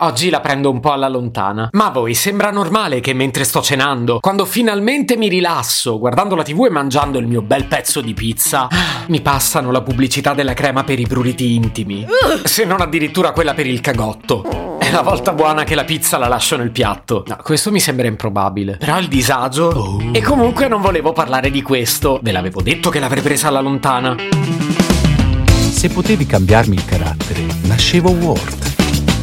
Oggi la prendo un po' alla lontana. Ma a voi sembra normale che mentre sto cenando, quando finalmente mi rilasso, guardando la tv e mangiando il mio bel pezzo di pizza, mi passano la pubblicità della crema per i pruriti intimi. Se non addirittura quella per il cagotto. È la volta buona che la pizza la lascio nel piatto. No, questo mi sembra improbabile. Però il disagio. Oh. E comunque non volevo parlare di questo. Ve l'avevo detto che l'avrei presa alla lontana. Se potevi cambiarmi il carattere, nascevo Ward.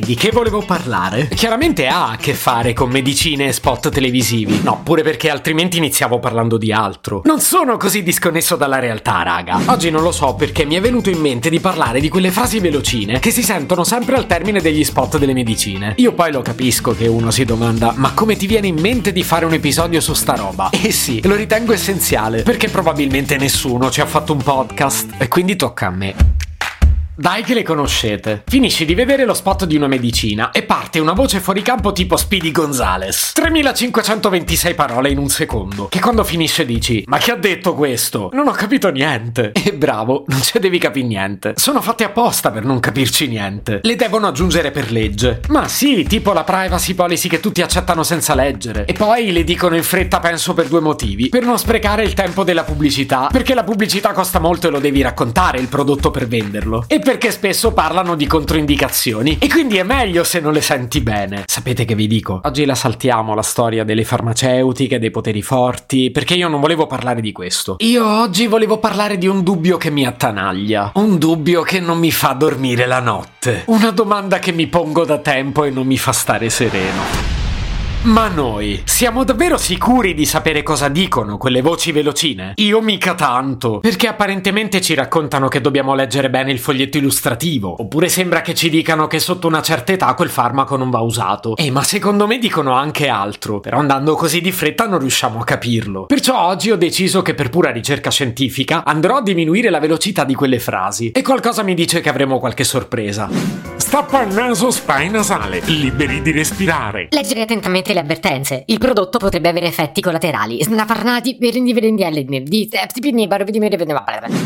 Di che volevo parlare? Chiaramente ha a che fare con medicine e spot televisivi. No, pure perché altrimenti iniziavo parlando di altro. Non sono così disconnesso dalla realtà, raga. Oggi non lo so perché mi è venuto in mente di parlare di quelle frasi velocine che si sentono sempre al termine degli spot delle medicine. Io poi lo capisco che uno si domanda, ma come ti viene in mente di fare un episodio su sta roba? E sì, lo ritengo essenziale, perché probabilmente nessuno ci ha fatto un podcast e quindi tocca a me. Dai che le conoscete. Finisci di vedere lo spot di una medicina e parte una voce fuori campo tipo Speedy Gonzales. 3526 parole in un secondo. Che quando finisce dici: Ma chi ha detto questo? Non ho capito niente. E bravo, non ci devi capire niente. Sono fatte apposta per non capirci niente. Le devono aggiungere per legge. Ma sì, tipo la privacy policy che tutti accettano senza leggere. E poi le dicono in fretta, penso per due motivi. Per non sprecare il tempo della pubblicità. Perché la pubblicità costa molto e lo devi raccontare il prodotto per venderlo. E perché spesso parlano di controindicazioni e quindi è meglio se non le senti bene. Sapete che vi dico? Oggi la saltiamo la storia delle farmaceutiche, dei poteri forti, perché io non volevo parlare di questo. Io oggi volevo parlare di un dubbio che mi attanaglia, un dubbio che non mi fa dormire la notte, una domanda che mi pongo da tempo e non mi fa stare sereno. Ma noi siamo davvero sicuri di sapere cosa dicono quelle voci velocine? Io mica tanto, perché apparentemente ci raccontano che dobbiamo leggere bene il foglietto illustrativo, oppure sembra che ci dicano che sotto una certa età quel farmaco non va usato. Eh, ma secondo me dicono anche altro, però andando così di fretta non riusciamo a capirlo. Perciò oggi ho deciso che per pura ricerca scientifica andrò a diminuire la velocità di quelle frasi, e qualcosa mi dice che avremo qualche sorpresa. Stappa il naso, spray nasale, liberi di respirare. Leggere attentamente le avvertenze. Il prodotto potrebbe avere effetti collaterali. Snafarnati per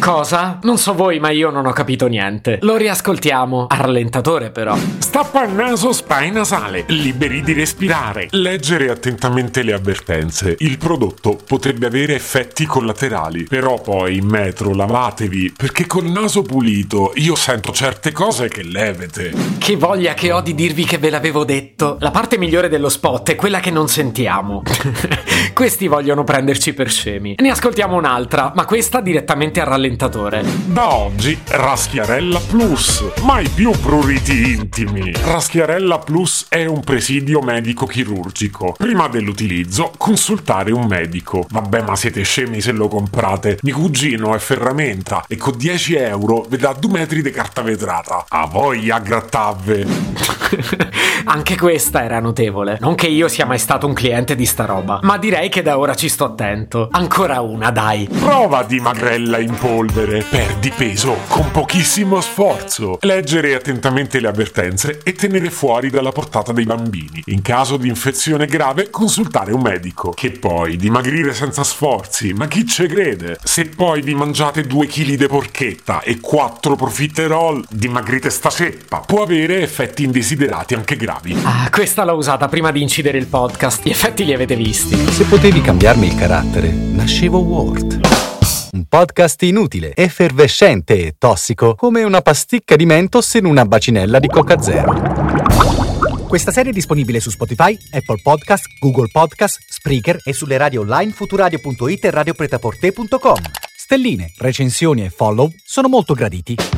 Cosa? Non so voi, ma io non ho capito niente. Lo riascoltiamo a rallentatore, però. Stappa il naso, spray nasale, liberi di respirare. Leggere attentamente le avvertenze. Il prodotto potrebbe avere effetti collaterali. Però poi in metro lavatevi, perché col naso pulito io sento certe cose che levete. Che voglia che ho di dirvi che ve l'avevo detto. La parte migliore dello spot è quella che non sentiamo. Questi vogliono prenderci per scemi. Ne ascoltiamo un'altra, ma questa direttamente a rallentatore. Da oggi Raschiarella Plus, mai più pruriti intimi. Raschiarella Plus è un presidio medico chirurgico. Prima dell'utilizzo, consultare un medico. Vabbè, ma siete scemi se lo comprate. Mi cugino è ferramenta e con 10 euro vi dà 2 metri di carta vetrata. A voglia grattave. Anche questa era notevole. Non che io sia mai stato un cliente di sta roba, ma direi che da ora ci sto attento. Ancora una, dai. Prova dimagrella in polvere. Perdi peso con pochissimo sforzo. Leggere attentamente le avvertenze e tenere fuori dalla portata dei bambini. In caso di infezione grave, consultare un medico. Che poi dimagrire senza sforzi, ma chi ci crede? Se poi vi mangiate 2 kg di porchetta e 4 profiterol, dimagrite sta ceppa. Può avere effetti indesiderati anche gravi. Ah, questa l'ho usata prima di incidere il podcast. Gli effetti li avete visti. Se potevi cambiarmi il carattere, nascevo Ward. Un podcast inutile, effervescente e tossico, come una pasticca di mentos in una bacinella di Coca Zero. Questa serie è disponibile su Spotify, Apple Podcast, Google Podcast, Spreaker e sulle radio online futuradio.it e radiopretaporte.com. Stelline, recensioni e follow sono molto graditi.